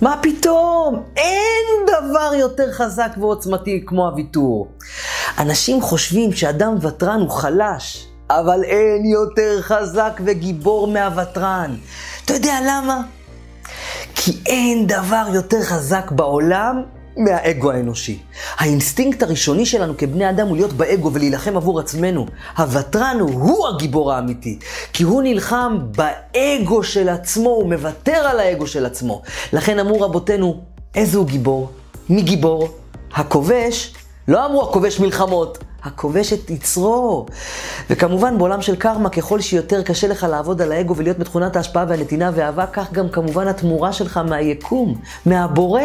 מה פתאום? אין דבר יותר חזק ועוצמתי כמו הוויתור. אנשים חושבים שאדם ותרן הוא חלש, אבל אין יותר חזק וגיבור מהוותרן. אתה יודע למה? כי אין דבר יותר חזק בעולם מהאגו האנושי. האינסטינקט הראשוני שלנו כבני אדם הוא להיות באגו ולהילחם עבור עצמנו. הוותרן הוא, הגיבור האמיתי, כי הוא נלחם באגו של עצמו, הוא מוותר על האגו של עצמו. לכן אמרו רבותינו, איזה הוא גיבור? מי גיבור? הכובש? לא אמרו הכובש מלחמות, הכובש את יצרו. וכמובן בעולם של קרמה, ככל שיותר קשה לך לעבוד על האגו ולהיות בתכונת ההשפעה והנתינה והאהבה, כך גם כמובן התמורה שלך מהיקום, מהבורא.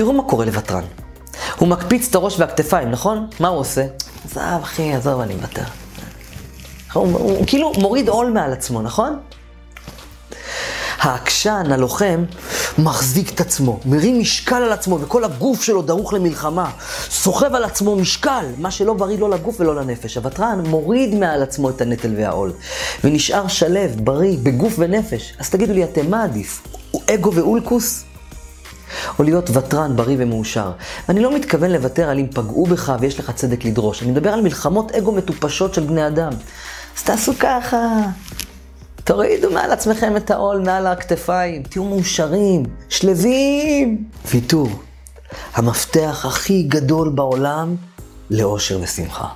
תראו מה קורה לוותרן. הוא מקפיץ את הראש והכתפיים, נכון? מה הוא עושה? עזב, אחי, עזוב, אני מוותר. הוא, הוא, הוא כאילו מוריד עול מעל עצמו, נכון? העקשן, הלוחם, מחזיק את עצמו, מרים משקל על עצמו, וכל הגוף שלו דרוך למלחמה. סוחב על עצמו משקל, מה שלא בריא לא לגוף ולא לנפש. הוותרן מוריד מעל עצמו את הנטל והעול, ונשאר שלו, בריא, בגוף ונפש. אז תגידו לי, אתם, מה עדיף? אגו ואולקוס? או להיות ותרן, בריא ומאושר. ואני לא מתכוון לוותר על אם פגעו בך ויש לך צדק לדרוש. אני מדבר על מלחמות אגו מטופשות של בני אדם. אז תעשו ככה. תורידו מעל עצמכם את העול, מעל הכתפיים. תהיו מאושרים, שלווים. ויתור, המפתח הכי גדול בעולם לאושר ושמחה.